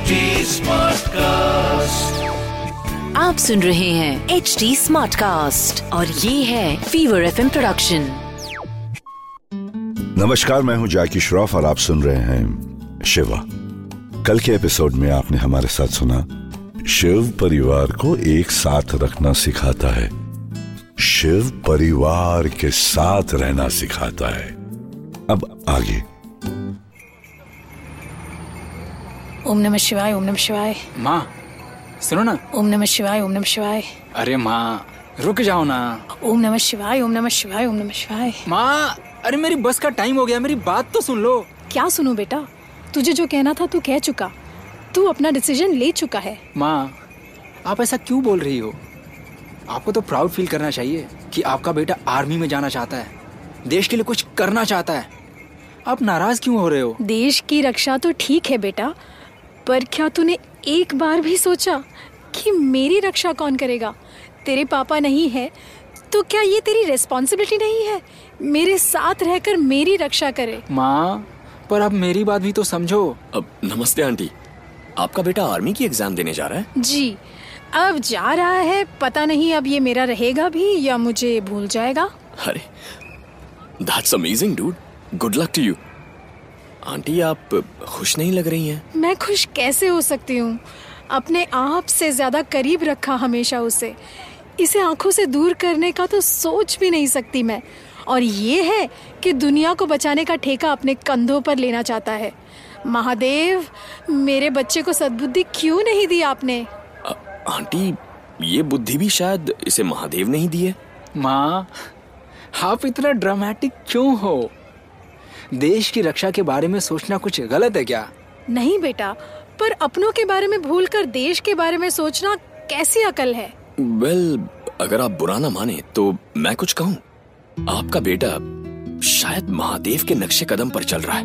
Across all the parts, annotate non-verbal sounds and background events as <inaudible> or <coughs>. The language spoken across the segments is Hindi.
HD Smartcast. आप सुन रहे हैं एच डी स्मार्ट कास्ट और ये है फीवर एफ़ प्रोडक्शन नमस्कार मैं हूँ जाकी श्रॉफ और आप सुन रहे हैं शिवा। कल के एपिसोड में आपने हमारे साथ सुना शिव परिवार को एक साथ रखना सिखाता है। शिव परिवार के साथ रहना सिखाता है। अब आगे। ओम नमः शिवाय ओम नमः शिवाय। माँ सुनो ना। ओम नमः शिवाय ओम नमः शिवाय। अरे माँ रुक जाओ ना। ओम नमः शिवाय ओम नमः शिवाय ओम नमः शिवाय। माँ अरे मेरी बस का टाइम हो गया मेरी बात तो सुन लो। क्या सुनूं बेटा? तुझे जो कहना था तू कह चुका। तू अपना डिसीज़न ले चुका है। माँ आप ऐसा क्यों बोल रही हो? आपको तो प्राउड फील करना चाहिए कि आपका बेटा आर्मी में जाना चाहता है। देश के लिए कुछ करना चाहता है। आप नाराज़ क्यों हो रहे हो? देश की रक्षा तो ठीक है बेटा पर क्या तूने एक बार भी सोचा कि मेरी रक्षा कौन करेगा? तेरे पापा नहीं है तो क्या ये तेरी रिस्पॉन्सिबिलिटी नहीं है? मेरे साथ रहकर मेरी रक्षा करे। माँ पर आप मेरी बात भी तो समझो। अब नमस्ते आंटी। आपका बेटा आर्मी की एग्ज़ाम देने जा रहा है? जी अब जा रहा है। पता नहीं अब ये मेरा रहेगा भी या मुझे भूल जाएगा। अरे that's amazing dude good luck to you aunty आप खुश नहीं लग रही हैं? मैं खुश कैसे हो सकती हूँ? अपने आप से ज़्यादा करीब रखा हमेशा उसे। इसे आँखों से दूर करने का तो सोच भी नहीं सकती मैं। और ये है कि दुनिया को बचाने का ठेका अपने कंधों पर लेना चाहता है। महादेव मेरे बच्चे को सद्बुद्धि क्यों नहीं दी आपने? अ, आंटी ये बुद्धि भी शायद इसे महादेव नहीं दी है। माँ आप इतना ड्रामेटिक क्यों हो? देश की रक्षा के बारे में सोचना कुछ गलत है क्या? नहीं बेटा पर अपनों के बारे में भूल कर देश के बारे में सोचना कैसी अकल है? वेल well, अगर आप बुरा ना माने तो मैं कुछ कहूँ। आपका बेटा शायद महादेव के नक्शे कदम पर चल रहा है।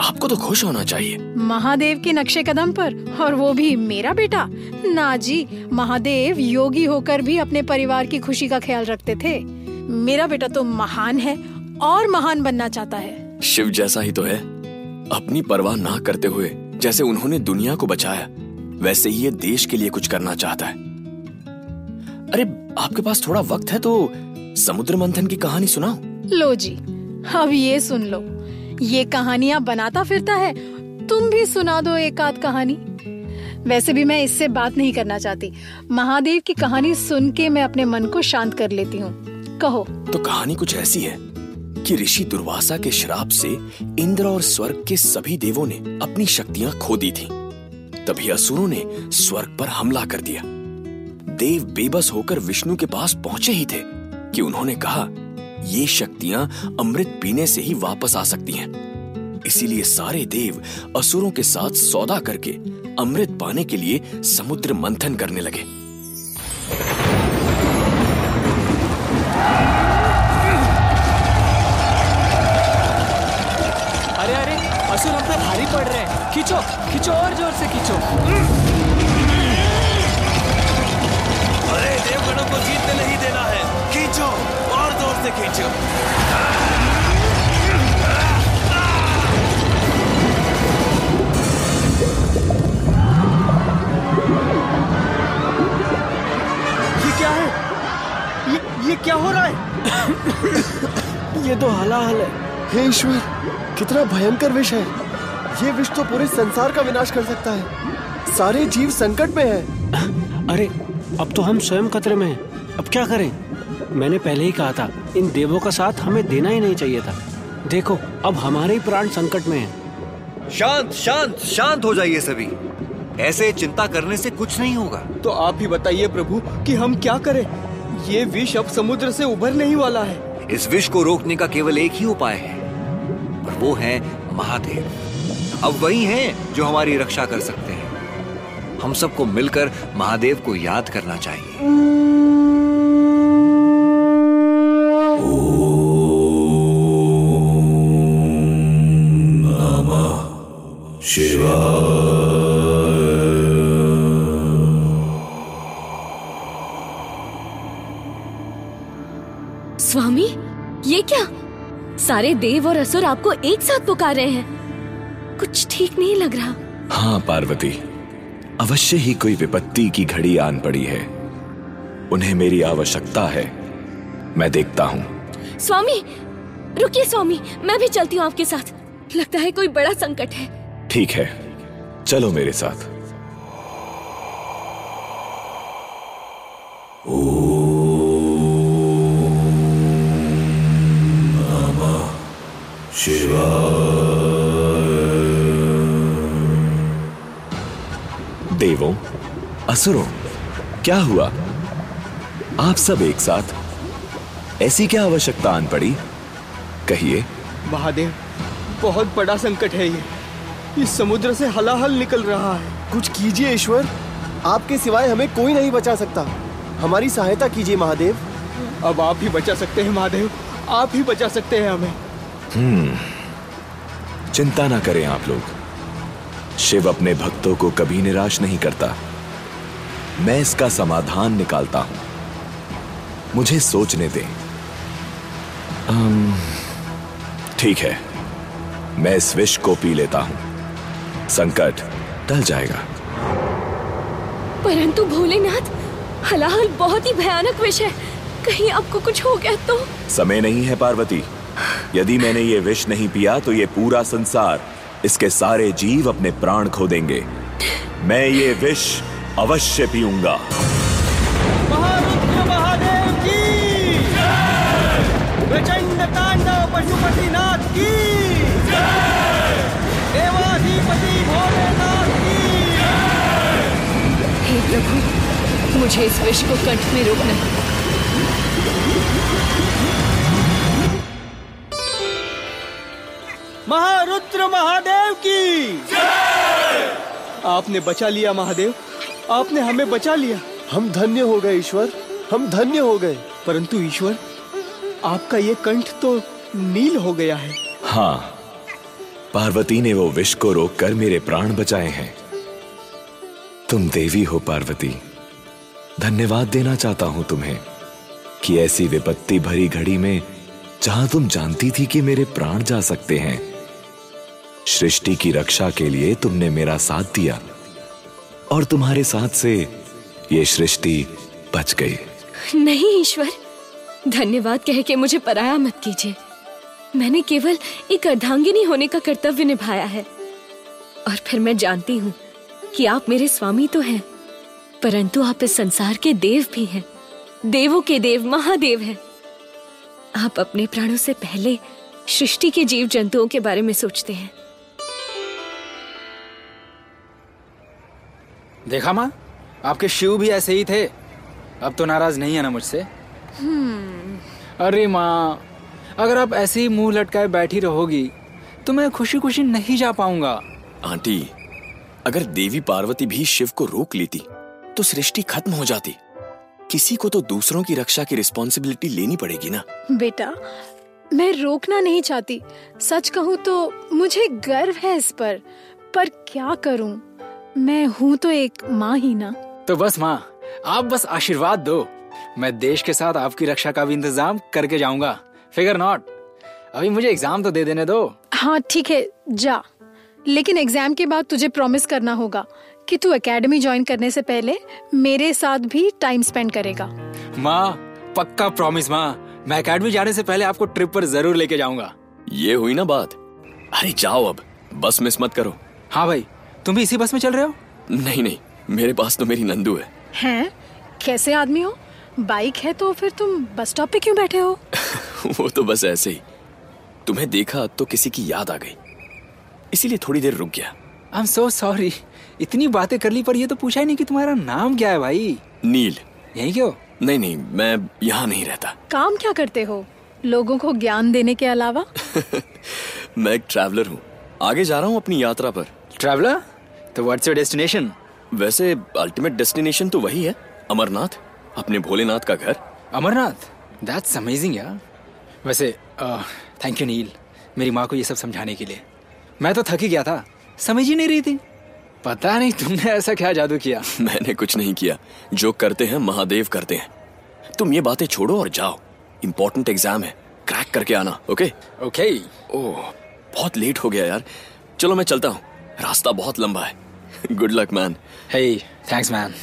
आपको तो खुश होना चाहिए। महादेव के नक्शे कदम पर? और वो भी मेरा बेटा? ना जी महादेव योगी होकर भी अपने परिवार की खुशी का ख्याल रखते थे। मेरा बेटा तो महान है और महान बनना चाहता है। शिव जैसा ही तो है। अपनी परवाह ना करते हुए जैसे उन्होंने दुनिया को बचाया वैसे ही ये देश के लिए कुछ करना चाहता है। अरे आपके पास थोड़ा वक्त है तो समुद्र मंथन की कहानी सुनाओ। लो जी अब ये सुन लो। ये कहानियाँ बनाता फिरता है तुम भी सुना दो एक आध कहानी। वैसे भी मैं इससे बात नहीं करना चाहती। महादेव की कहानी सुन के मैं अपने मन को शांत कर लेती हूँ। कहो। तो कहानी कुछ ऐसी है कि ऋषि दुर्वासा के श्राप से इंद्र और स्वर्ग के सभी देवों ने अपनी शक्तियाँ खो दी थी। तभी असुरों ने स्वर्ग पर हमला कर दिया। देव बेबस होकर विष्णु के पास पहुँचे ही थे कि उन्होंने कहा, ये शक्तियाँ अमृत पीने से ही वापस आ सकती हैं। इसीलिए सारे देव असुरों के साथ सौदा करके अमृत पाने के लिए समुद्र मंथन करने लगे। खींचो खींचो और ज़ोर से खींचो। अरे देवगणों को जीतने नहीं देना है। खींचो और ज़ोर से खींचो। ये क्या है? ये ये क्या हो रहा है? <coughs> ये तो हलाहल है। हे ईश्वर कितना भयंकर विष है। ये विष तो पूरे संसार का विनाश कर सकता है। सारे जीव संकट में हैं। अरे अब तो हम स्वयं खतरे में हैं। अब क्या करें? मैंने पहले ही कहा था इन देवों का साथ हमें देना ही नहीं चाहिए था। देखो अब हमारे ही प्राण संकट में हैं। शांत शांत शांत हो जाइए सभी। ऐसे चिंता करने से कुछ नहीं होगा। तो आप ही बताइए प्रभु कि हम क्या करें? ये विष अब समुद्र से उभरने ही वाला है। इस विष को रोकने का केवल एक ही उपाय है और वो है महादेव। अब वही हैं जो हमारी रक्षा कर सकते हैं। हम सबको मिलकर महादेव को याद करना चाहिए। स्वामी, ये क्या? सारे देव और असुर आपको एक साथ पुकार रहे हैं। कुछ ठीक नहीं लग रहा। हाँ पार्वती। अवश्य ही कोई विपत्ति की घड़ी आन पड़ी है। उन्हें मेरी आवश्यकता है। मैं देखता हूँ। स्वामी रुकिए स्वामी मैं भी चलती हूँ आपके साथ। लगता है कोई बड़ा संकट है। ठीक है। चलो मेरे साथ। देवों असुरों क्या हुआ? आप सब एक साथ ऐसी क्या आवश्यकता आन पड़ी? कहिए। महादेव बहुत बड़ा संकट है ये। इस समुद्र से हलाहल निकल रहा है। कुछ कीजिए ईश्वर। आपके सिवाय हमें कोई नहीं बचा सकता। हमारी सहायता कीजिए महादेव। अब आप ही बचा सकते हैं महादेव। आप ही बचा सकते हैं हमें। हम्म। चिंता ना करें आप लोग। शिव अपने भक्तों को कभी निराश नहीं करता। मैं इसका समाधान निकालता हूँ। मुझे सोचने दें। ठीक है। मैं इस विष को पी लेता हूँ। संकट टल जाएगा। परंतु भोलेनाथ हलाहल बहुत ही भयानक विष है। कहीं आपको कुछ हो गया तो? समय नहीं है पार्वती। यदि मैंने ये विष नहीं पिया तो ये पूरा संसार इसके सारे जीव अपने प्राण खो देंगे मैं ये विष अवश्य पीऊँगा। महारुद्र महादेव की। प्रचंड तांडव पशुपतिनाथ की। देवाधिपति भोलेनाथ की। हे प्रभु मुझे इस विष को कंठ में रोकना महारुद्र महादेव की। आपने बचा लिया महादेव। आपने हमें बचा लिया। हम धन्य हो गए ईश्वर। हम धन्य हो गए। परंतु ईश्वर आपका ये कंठ तो नील हो गया है। हाँ पार्वती ने वो विष को रोककर मेरे प्राण बचाए हैं। तुम देवी हो पार्वती। धन्यवाद देना चाहता हूँ तुम्हें कि ऐसी विपत्ति भरी घड़ी में जहाँ तुम जानती थी कि मेरे प्राण जा सकते हैं सृष्टि की रक्षा के लिए तुमने मेरा साथ दिया। और तुम्हारे साथ से ये सृष्टि बच गई। नहीं, ईश्वर। धन्यवाद कह के मुझे पराया मत कीजिए। मैंने केवल एक अर्धांगिनी होने का कर्तव्य निभाया है। और फिर मैं जानती हूँ कि आप मेरे स्वामी तो हैं, परंतु आप इस संसार के देव भी हैं। देवों के देव, महादेव हैं। आप अपने प्राणों से पहले सृष्टि के जीव जंतुओं के बारे में सोचते हैं। देखा माँ? आपके शिव भी ऐसे ही थे। अब तो नाराज़ नहीं है ना मुझसे। अरे माँ अगर आप ऐसे ही मुँह लटकाए बैठी रहोगी तो मैं खुशी खुशी नहीं जा पाऊँगा। आंटी अगर देवी पार्वती भी शिव को रोक लेती तो सृष्टि खत्म हो जाती। किसी को तो दूसरों की रक्षा की रिस्पॉन्सिबिलिटी लेनी पड़ेगी ना। बेटा मैं रोकना नहीं चाहती। सच कहूँ तो मुझे गर्व है इस पर। पर क्या करूँ? मैं हूँ तो एक माँ ही ना। तो बस माँ आप बस आशीर्वाद दो। मैं देश के साथ आपकी रक्षा का भी इंतज़ाम करके जाऊँगा। फिगर नॉट। अभी मुझे एग्ज़ाम तो दे देने दो। हाँ ठीक है जा। लेकिन एग्ज़ाम के बाद तुझे प्रॉमिस करना होगा कि तू एकेडमी ज्वाइन करने से पहले मेरे साथ भी टाइम स्पेंड करेगा। माँ पक्का प्रॉमिस माँ। मैं एकेडमी जाने से पहले आपको ट्रिप पर ज़रूर लेके जाऊँगा। ये हुई ना बात। अरे जाओ अब। बस मिस मत करो। हाँ भाई। तुम भी इसी बस में चल रहे हो? नहीं नहीं मेरे पास तो मेरी नंदू है। हैं? कैसे आदमी हो? बाइक है तो फिर तुम बस स्टॉप पे क्यों बैठे हो? <laughs> वो तो बस ऐसे ही। तुम्हें देखा तो किसी की याद आ गई। इसीलिए थोड़ी देर रुक गया। आई एम सो सॉरी इतनी बातें कर ली पर ये तो पूछा ही नहीं कि तुम्हारा नाम क्या है भाई। नील। यही क्यों? नहीं नहीं मैं यहाँ नहीं रहता। काम क्या करते हो? लोगों को ज्ञान देने के अलावा? <laughs> मैं एक ट्रैवलर हूँ। आगे जा रहा हूँ अपनी यात्रा पर। ट्रैवलर तो व्हाट्स योर डेस्टिनेशन वैसे अल्टीमेट डेस्टिनेशन तो वही है अमरनाथ अपने भोलेनाथ का घर। अमरनाथ? दैट्स अमेजिंग यार। वैसे थैंक यू नील मेरी माँ को ये सब समझाने के लिए। मैं तो थक ही गया था समझ ही नहीं रही थी। पता नहीं तुमने ऐसा क्या जादू किया। <laughs> मैंने कुछ नहीं किया जो करते हैं महादेव करते हैं। तुम ये बातें छोड़ो और जाओ। इम्पोर्टेंट एग्ज़ाम है क्रैक करके आना ओके ओके ओह बहुत लेट हो गया यार। चलो मैं चलता हूँ। रास्ता बहुत लंबा है। Good luck man hey thanks man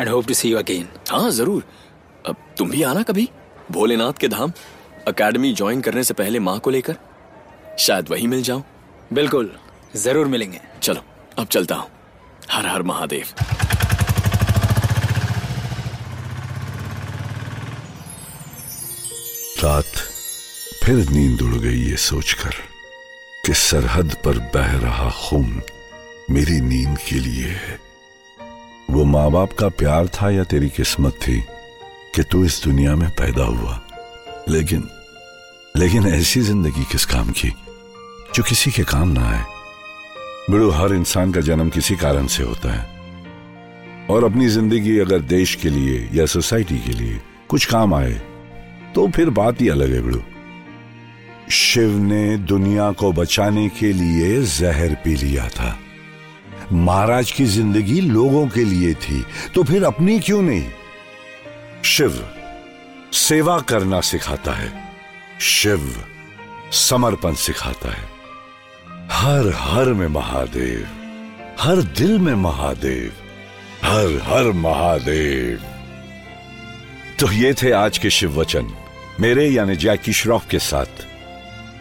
and hope to see you again हाँ ज़रूर। अब तुम भी आना कभी भोलेनाथ के धाम। अकेडमी ज्वाइन करने से पहले माँ को लेकर। शायद वही मिल जाऊँ। बिल्कुल ज़रूर मिलेंगे। चलो अब चलता हूँ। हर हर महादेव। रात फिर नींद उड़ गई ये सोचकर। कि सरहद पर बह रहा खून मेरी नींद के लिए है। वो माँ बाप का प्यार था या तेरी किस्मत थी कि तू इस दुनिया में पैदा हुआ? लेकिन लेकिन ऐसी ज़िंदगी किस काम की जो किसी के काम ना आए? बिड़ू हर इंसान का जन्म किसी कारण से होता है। और अपनी ज़िंदगी अगर देश के लिए या सोसाइटी के लिए कुछ काम आए तो फिर बात ही अलग है बिड़ू। शिव ने दुनिया को बचाने के लिए जहर पी लिया था। महाराज की ज़िंदगी लोगों के लिए थी तो फिर अपनी क्यों नहीं? शिव सेवा करना सिखाता है। शिव समर्पण सिखाता है। हर हर में महादेव, हर दिल में महादेव, हर हर महादेव। तो ये थे आज के शिव वचन, मेरे यानी जैकी श्रॉफ के साथ।